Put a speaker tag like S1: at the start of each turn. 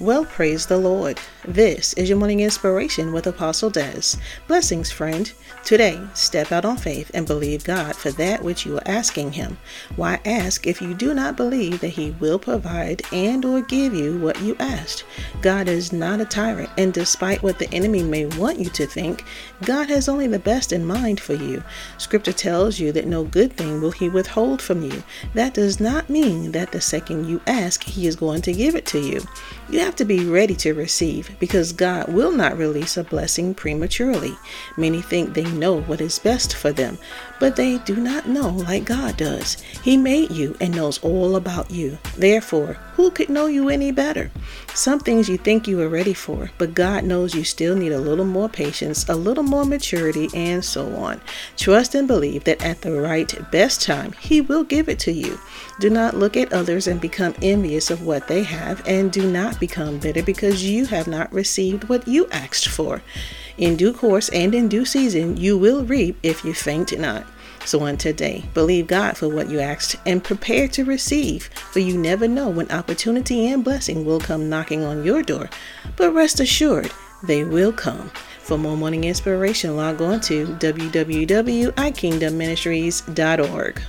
S1: Well, praise the Lord. This is your morning inspiration with Apostle Dez. Blessings, friend. Today, step out on faith and believe God for that which you are asking Him. Why ask if you do not believe that He will provide and or give you what you asked? God is not a tyrant, and despite what the enemy may want you to think, God has only the best in mind for you. Scripture tells you that no good thing will He withhold from you. That does not mean that the second you ask, He is going to give it to you. You have to be ready to receive because God will not release a blessing prematurely. Many think they know what is best for them, but they do not know like God does. He made you and knows all about you. Therefore, who could know you any better? Some things you think you are ready for, but God knows you still need a little more patience, a little more maturity, and so on. Trust and believe that at the right, best time, He will give it to you. Do not look at others and become envious of what they have, and do not become bitter because you have not received what you asked for. In due course and in due season, you will reap if you faint not. So on today, believe God for what you asked and prepare to receive, for you never know when opportunity and blessing will come knocking on your door. But rest assured, they will come. For more morning inspiration, log on to www.ikingdomministries.org.